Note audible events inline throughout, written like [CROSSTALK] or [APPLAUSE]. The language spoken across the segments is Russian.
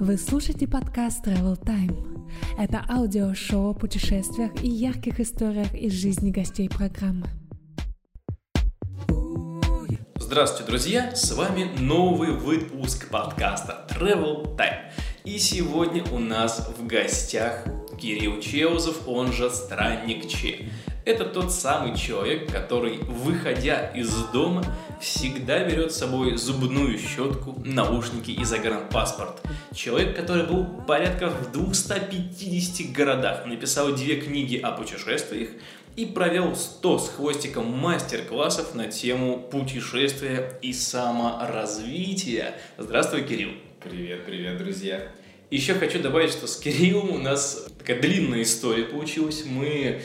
Вы слушаете подкаст Travel Time. Это аудиошоу о путешествиях и ярких историях из жизни гостей программы. Здравствуйте, друзья! С вами новый выпуск подкаста Travel Time. И сегодня у нас в гостях Кирилл Чеузов, он же Странник Че. Это тот самый человек, который, выходя из дома, всегда берет с собой зубную щетку, наушники и загранпаспорт. Человек, который был порядка в 250 городах, написал две книги о путешествиях и провел 100 с хвостиком мастер-классов на тему путешествия и саморазвития. Здравствуй, Кирилл. Привет, привет, друзья. Еще хочу добавить, что с Кириллом у нас такая длинная история получилась. Мы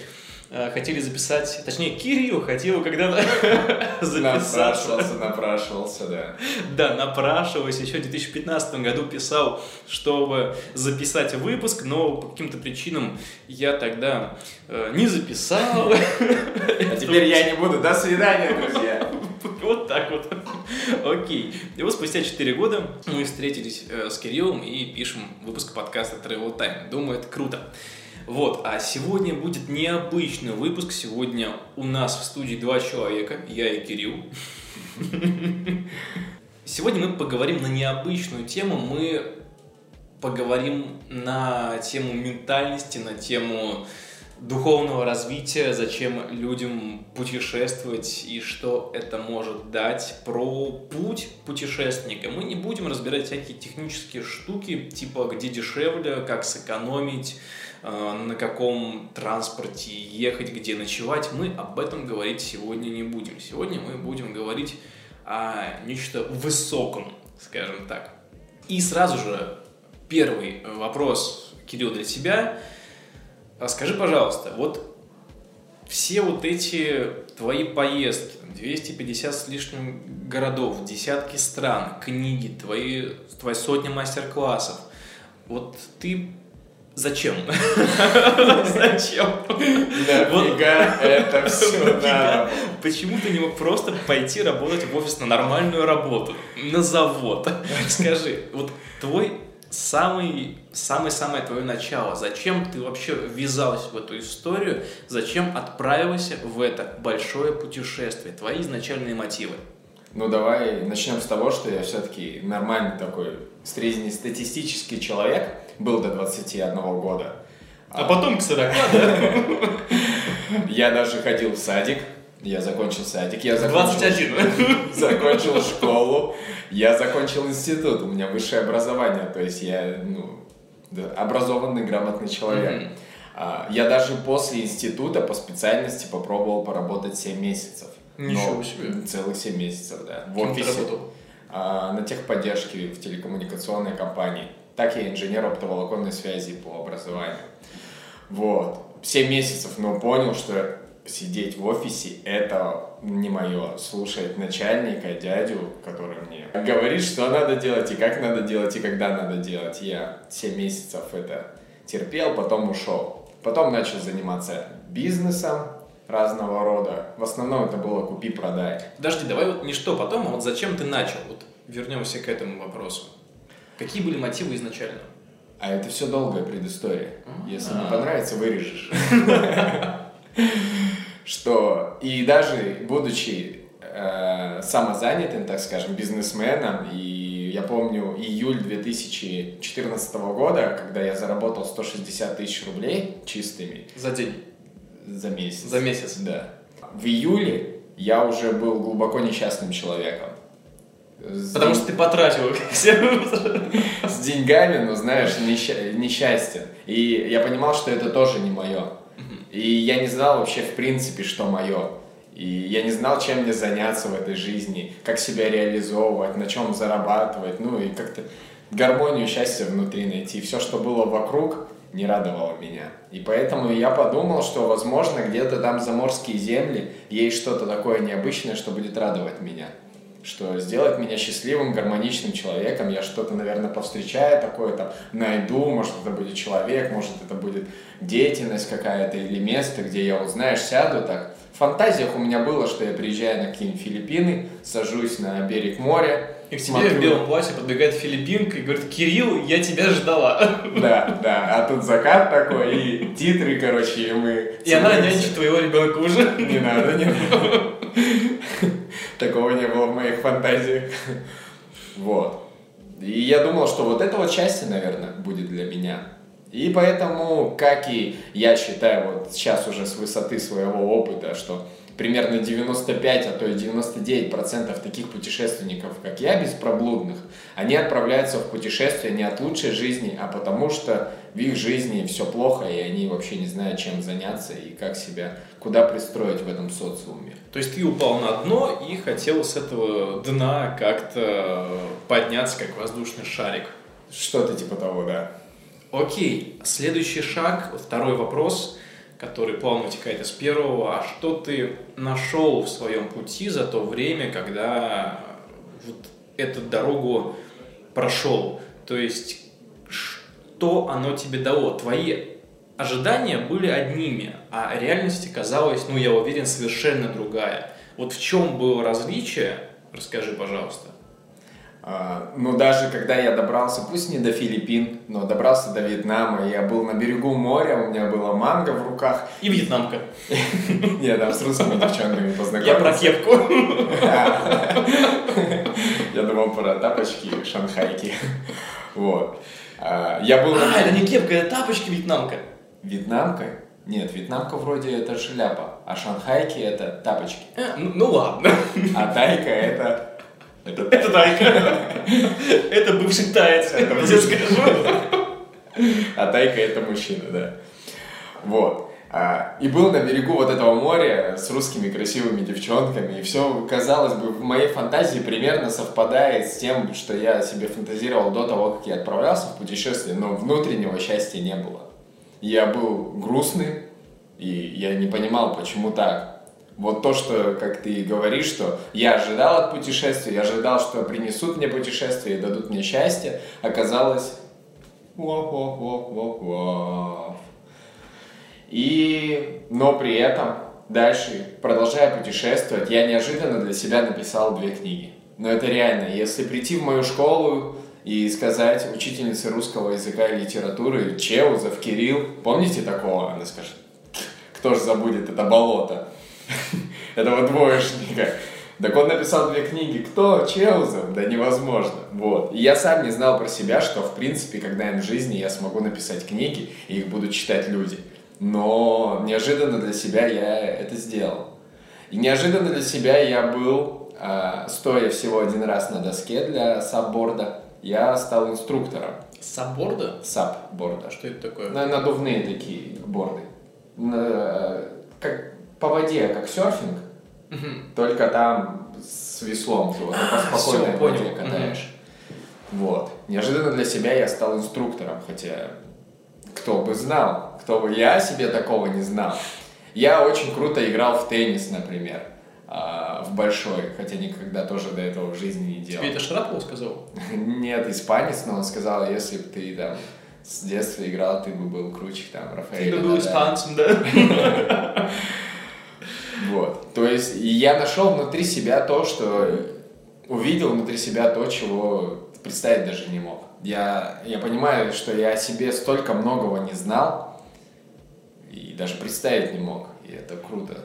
хотели записать, точнее, Кирилл хотел когда-то [LAUGHS] записаться. Напрашивался, напрашивался, да. Да, напрашивался. Еще в 2015 году писал, чтобы записать выпуск, но по каким-то причинам я тогда э, не записал. А теперь я не буду. До свидания, друзья. [LAUGHS] Вот так вот. Окей. И вот спустя 4 года мы встретились э, с Кириллом и пишем выпуск подкаста Travel Time. Думаю, это круто. Вот, а сегодня будет необычный выпуск. Сегодня у нас в студии два человека, я и Кирилл. Сегодня мы поговорим на необычную тему. Мы поговорим на тему ментальности, на тему духовного развития, зачем людям путешествовать и что это может дать, про путь путешественника. Мы не будем разбирать всякие технические штуки, типа где дешевле, как сэкономить, на каком транспорте ехать, где ночевать, мы об этом говорить сегодня не будем. Сегодня мы будем говорить о нечто высоком, скажем так. И сразу же первый вопрос, Кирилл, для тебя. А скажи, пожалуйста, вот все вот эти твои поездки, 250 с лишним городов, десятки стран, книги, твои, твои сотни мастер-классов, вот ты Зачем? [LAUGHS] Зачем? Нафига это [LAUGHS] все надо? Почему ты не мог просто пойти работать в офис на нормальную работу, на завод? Скажи, вот твой самый, самое-самое твое начало. Зачем ты вообще ввязалась в эту историю? Зачем отправилась в это большое путешествие? Твои изначальные мотивы? Ну, давай начнем с того, что я все-таки нормальный такой среднестатистический человек – был до 21 года. А, а потом к 40, да? [LAUGHS] Я даже ходил в садик, я закончил садик, я закончил... 21. [LAUGHS] Закончил школу, я закончил институт, у меня высшее образование, то есть я, ну, образованный, грамотный человек. Mm-hmm. Я даже после института по специальности попробовал поработать 7 месяцев. Ничего себе. Целых 7 месяцев, да. В Кем офисе. Ты работал? А, на техподдержке в телекоммуникационной компании. Так я инженер оптоволоконной связи по образованию. Вот. Семь месяцев, но понял, что сидеть в офисе – это не мое. Слушать начальника, дядю, который мне говорит, что надо делать, и как надо делать, и когда надо делать. Я семь месяцев это терпел, потом ушел. Потом начал заниматься бизнесом разного рода. В основном это было купи-продай. Подожди, давай вот не что потом, а вот зачем ты начал? Вот вернемся к этому вопросу. Какие были мотивы изначально? А это все долгая предыстория. А-а-а. Если не понравится, вырежешь. [LAUGHS] Что и даже будучи э, самозанятым, так скажем, бизнесменом, и я помню июль 2014 года, когда я заработал 160 тысяч рублей чистыми. За день? За месяц. За месяц? Да. В июле я уже был глубоко несчастным человеком. Потому что ты потратил [LAUGHS] их. С деньгами, ну, знаешь, несчастье. И я понимал, что это тоже не мое. И я не знал вообще, в принципе, что мое. И я не знал, чем мне заняться в этой жизни, как себя реализовывать, на чем зарабатывать, ну и как-то гармонию счастья внутри найти. Все, что было вокруг, не радовало меня. И поэтому я подумал, что, возможно, где-то там заморские земли есть что-то такое необычное, что будет радовать меня что сделать меня счастливым, гармоничным человеком, я что-то, наверное, повстречаю такое, там, найду, может, это будет человек, может, это будет деятельность какая-то или место, где я, вот, знаешь, сяду так. В фантазиях у меня было, что я приезжаю на какие-нибудь Филиппины, сажусь на берег моря, И к тебе в белом платье подбегает филиппинка и говорит, Кирилл, я тебя ждала. [LAUGHS] Да, да, а тут закат такой, и титры, короче, и мы... И она нянчит твоего ребенка уже. Не надо, не надо. [LAUGHS] Такого не было в моих фантазиях. Вот. И я думал, что вот это вот счастье, наверное, будет для меня. И поэтому, как и я считаю, вот сейчас уже с высоты своего опыта, что примерно 95, а то и 99 процентов таких путешественников, как я, беспроблудных, они отправляются в путешествие не от лучшей жизни, а потому что в их жизни все плохо, и они вообще не знают, чем заняться и как себя, куда пристроить в этом социуме. То есть ты упал на дно и хотел с этого дна как-то подняться, как воздушный шарик. Что-то типа того, да. Окей, следующий шаг, второй вопрос – который плавно вытекает из первого, а что ты нашел в своем пути за то время, когда вот эту дорогу прошел? То есть, что оно тебе дало? Твои ожидания были одними, а реальность оказалась, ну, я уверен, совершенно другая. Вот в чем было различие? Расскажи, пожалуйста. А, ну, даже когда я добрался, пусть не до Филиппин, но добрался до Вьетнама, я был на берегу моря, у меня была манго в руках. И вьетнамка. [LAUGHS] Я там с русскими девчонками познакомился. Я про кепку. Я думал про тапочки шанхайки. Вот. А, я был... А, это не кепка, это тапочки вьетнамка. Вьетнамка? Нет, вьетнамка вроде это шляпа, а шанхайки это тапочки. Э, ну, ну ладно. А тайка это это, это Тайка. [LAUGHS] Это бывший это я скажу. А Тайка это мужчина, да. Вот. А, и был на берегу вот этого моря с русскими красивыми девчонками, и все, казалось бы, в моей фантазии примерно совпадает с тем, что я себе фантазировал до того, как я отправлялся в путешествие, но внутреннего счастья не было. Я был грустный, и я не понимал, почему так. Вот то, что, как ты говоришь, что я ожидал от путешествия, я ожидал, что принесут мне путешествие и дадут мне счастье, оказалось... И, но при этом, дальше, продолжая путешествовать, я неожиданно для себя написал две книги. Но это реально, если прийти в мою школу и сказать учительнице русского языка и литературы Чеузов, Кирилл, помните такого? Она скажет, кто же забудет это болото? [LAUGHS] этого двоечника. Так он написал две книги. Кто? Челзов? Да невозможно. Вот. И я сам не знал про себя, что, в принципе, когда-нибудь в жизни я смогу написать книги, и их будут читать люди. Но неожиданно для себя я это сделал. И неожиданно для себя я был, э, стоя всего один раз на доске для сабборда, я стал инструктором. Сабборда? Сабборда. Что это такое? Надувные такие борды. Как по воде, как серфинг, угу. только там с веслом ты вот а, по спокойной все, воде понял. катаешь. Угу. Вот. Неожиданно для себя я стал инструктором, хотя кто бы знал, кто бы я себе такого не знал. Я очень круто играл в теннис, например, а, в большой, хотя никогда тоже до этого в жизни не делал. Тебе это Шарапова сказал? [LAUGHS] Нет, испанец, но он сказал, если бы ты там с детства играл, ты бы был круче, там, Рафаэль. Ты бы был испанцем, да? [LAUGHS] Вот. То есть я нашел внутри себя то, что увидел внутри себя то, чего представить даже не мог. Я, я понимаю, что я о себе столько многого не знал и даже представить не мог. И это круто.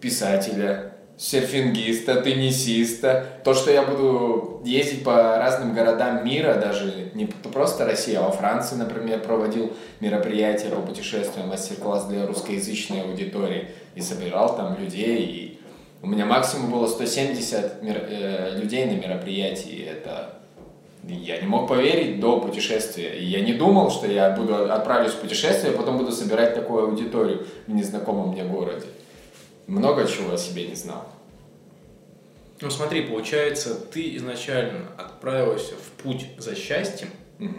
Писателя, серфингиста, теннисиста. То, что я буду ездить по разным городам мира, даже не просто России, а во Франции, например, проводил мероприятия по путешествиям, мастер-класс для русскоязычной аудитории и собирал там людей. И у меня максимум было 170 мер... э, людей на мероприятии. Это я не мог поверить до путешествия. И я не думал, что я буду отправлюсь в путешествие, а потом буду собирать такую аудиторию в незнакомом мне городе много чего о себе не знал. Ну смотри, получается, ты изначально отправился в путь за счастьем, угу.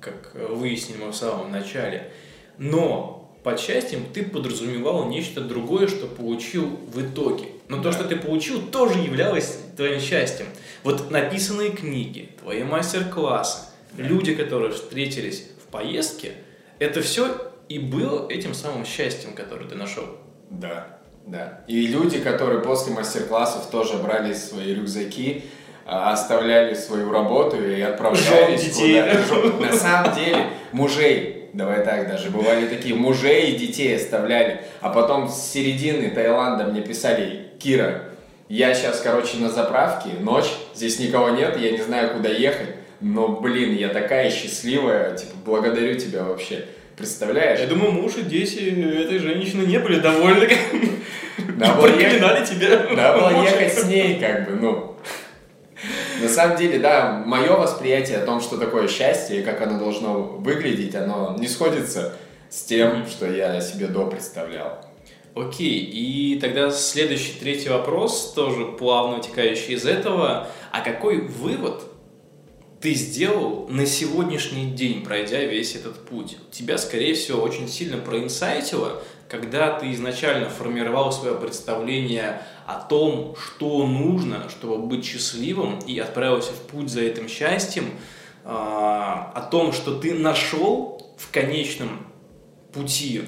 как выяснили мы в самом начале, но под счастьем ты подразумевал нечто другое, что получил в итоге. Но да. то, что ты получил, тоже являлось твоим счастьем. Вот написанные книги, твои мастер-классы, да. люди, которые встретились в поездке, это все и было этим самым счастьем, которое ты нашел. Да. Да. И люди, которые после мастер-классов тоже брали свои рюкзаки, а, оставляли свою работу и отправлялись детей. куда-то. На самом деле, мужей, давай так даже, бывали такие, мужей и детей оставляли, а потом с середины Таиланда мне писали, Кира, я сейчас, короче, на заправке, ночь, здесь никого нет, я не знаю, куда ехать, но, блин, я такая счастливая, типа, благодарю тебя вообще. Представляешь? Я думаю, муж и дети этой женщины не были довольны. Надо было ехать- тебя. Надо было ехать с ней, как бы, ну. На самом деле, да, мое восприятие о том, что такое счастье и как оно должно выглядеть, оно не сходится с тем, что я себе до представлял. Окей, и тогда следующий, третий вопрос, тоже плавно вытекающий из этого. А какой вывод ты сделал на сегодняшний день, пройдя весь этот путь? Тебя, скорее всего, очень сильно проинсайтило, когда ты изначально формировал свое представление о том, что нужно, чтобы быть счастливым, и отправился в путь за этим счастьем, а, о том, что ты нашел в конечном пути,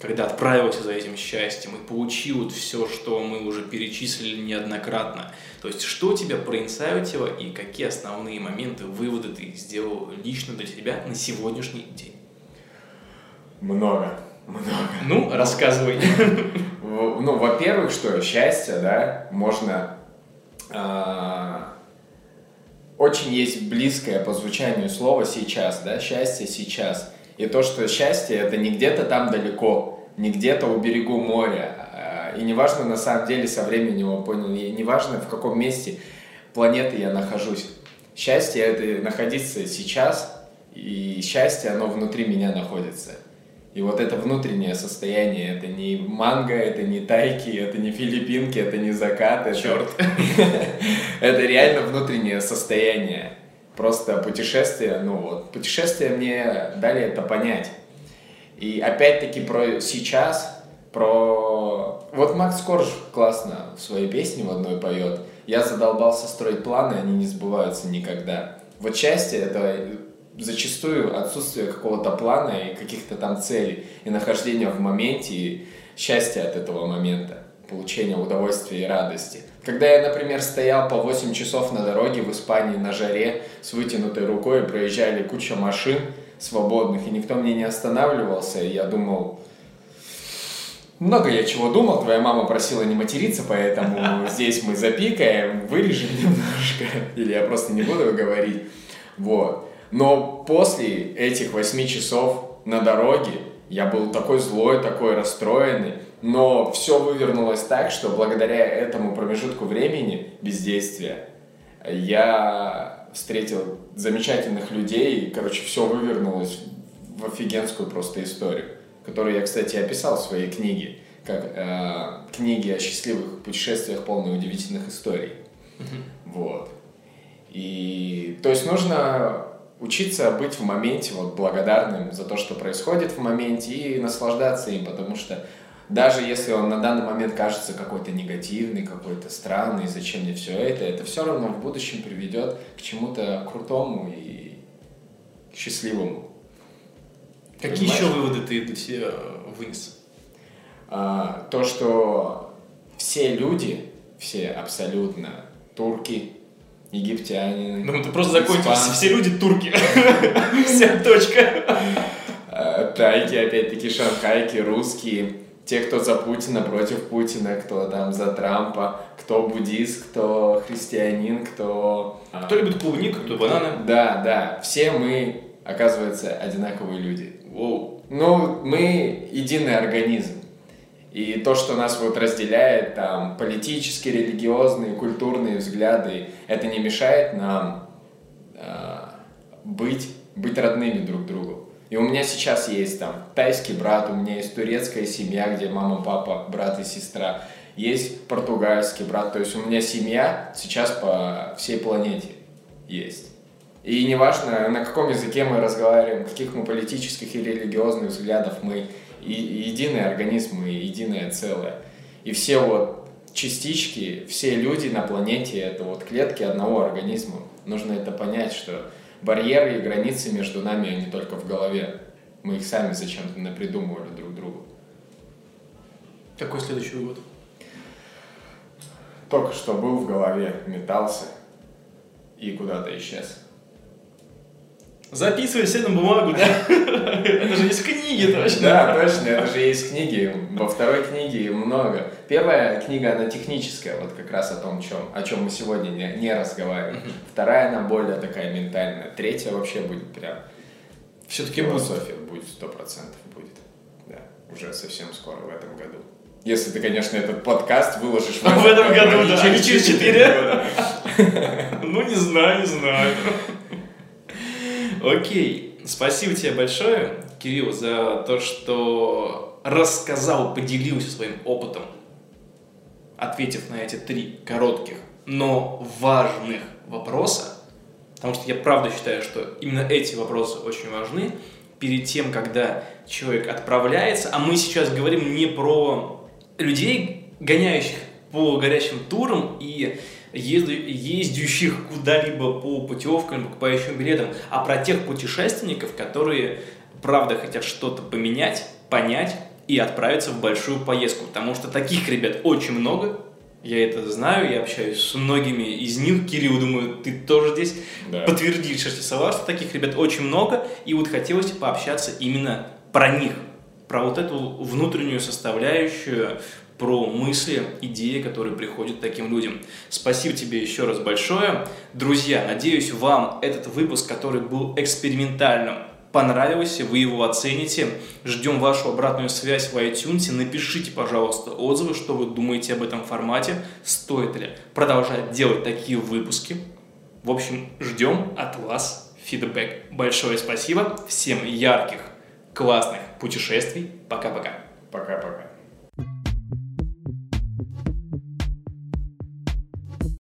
когда отправился за этим счастьем и получил все, что мы уже перечислили неоднократно. То есть, что тебя проинсайтило и какие основные моменты, выводы ты сделал лично для себя на сегодняшний день? Много, много. Ну, рассказывай. Ну, во-первых, что счастье, да, можно... а, очень есть близкое по звучанию слово «сейчас», да, счастье сейчас. И то, что счастье это не где-то там далеко, не где-то у берегу моря. а, И неважно на самом деле со временем я понял, и неважно в каком месте планеты я нахожусь. Счастье это находиться сейчас, и счастье оно внутри меня находится. И вот это внутреннее состояние, это не манго, это не тайки, это не филиппинки, это не закат. это- Черт. [LAUGHS] это реально внутреннее состояние. Просто путешествие, ну вот, путешествие мне дали это понять. И опять-таки про сейчас, про... Вот Макс Корж классно в своей песне в одной поет. Я задолбался строить планы, они не сбываются никогда. Вот счастье — это зачастую отсутствие какого-то плана и каких-то там целей, и нахождение в моменте, и счастье от этого момента, получение удовольствия и радости. Когда я, например, стоял по 8 часов на дороге в Испании на жаре с вытянутой рукой, проезжали куча машин свободных, и никто мне не останавливался, и я думал, много я чего думал, твоя мама просила не материться, поэтому [LAUGHS] здесь мы запикаем, вырежем немножко, или я просто не буду говорить. Вот. Но после этих восьми часов на дороге я был такой злой, такой расстроенный, но все вывернулось так, что благодаря этому промежутку времени бездействия я встретил замечательных людей, и, короче, все вывернулось в офигенскую просто историю, которую я, кстати, описал в своей книге, как э, книги о счастливых путешествиях, полные удивительных историй. Вот. И то есть нужно учиться быть в моменте, вот благодарным за то, что происходит в моменте, и наслаждаться им, потому что даже если он на данный момент кажется какой-то негативный, какой-то странный, зачем мне все это, это все равно в будущем приведет к чему-то крутому и счастливому. Какие Понимаешь? еще выводы ты для себя вынес? А, то, что все люди, все абсолютно турки, египтяне, Ну, ты просто испанцы, все люди турки. [LAUGHS] Вся точка. а, тайки, опять-таки, шанхайки, русские, те, кто за Путина, против Путина, кто там за Трампа, кто буддист, кто христианин, кто... а, Кто любит клубнику, кто бананы. Да, да, все мы, оказывается, одинаковые люди. Воу. Ну, мы единый организм. И то, что нас вот разделяет, там, политические, религиозные, культурные взгляды, это не мешает нам э, быть, быть родными друг другу. И у меня сейчас есть там тайский брат, у меня есть турецкая семья, где мама, папа, брат и сестра. Есть португальский брат, то есть у меня семья сейчас по всей планете есть. И неважно, на каком языке мы разговариваем, каких мы политических и религиозных взглядов, мы и, и единый организм, мы единое целое. И все вот частички, все люди на планете, это вот клетки одного организма. Нужно это понять, что барьеры и границы между нами, они только в голове. Мы их сами зачем-то напридумывали друг другу. Какой следующий вывод? Только что был в голове, метался. и куда-то исчез. Записывай все на бумагу, да? [LAUGHS] Это же есть книги, точно. Да, точно, это же есть книги. Во второй книге много. Первая книга, она техническая, вот как раз о том, чем, о чем мы сегодня не, не разговариваем. Вторая, она более такая ментальная. Третья вообще будет прям... Все-таки. Философия будет, сто процентов будет. Да, уже совсем скоро в этом году. Если ты, конечно, этот подкаст выложишь [LAUGHS] В этом году, да, через четыре. [LAUGHS] Ну, не знаю, не знаю. Окей, спасибо тебе большое, Кирилл, за то, что рассказал, поделился своим опытом, ответив на эти три коротких, но важных вопроса, потому что я правда считаю, что именно эти вопросы очень важны. Перед тем, когда человек отправляется, а мы сейчас говорим не про людей, гоняющих по горячим турам и ездящих куда-либо по путевкам, покупающим билетам, а про тех путешественников, которые правда хотят что-то поменять, понять и отправиться в большую поездку. Потому что таких ребят очень много, я это знаю, я общаюсь с многими из них. Кирилл, думаю, ты тоже здесь да. подтвердишь, что таких ребят очень много, и вот хотелось пообщаться именно про них, про вот эту внутреннюю составляющую, про мысли, идеи, которые приходят таким людям. Спасибо тебе еще раз большое. Друзья, надеюсь, вам этот выпуск, который был экспериментальным, понравился, вы его оцените. Ждем вашу обратную связь в iTunes. Напишите, пожалуйста, отзывы, что вы думаете об этом формате. Стоит ли продолжать делать такие выпуски. В общем, ждем от вас фидбэк. Большое спасибо. Всем ярких, классных путешествий. Пока-пока. Пока-пока.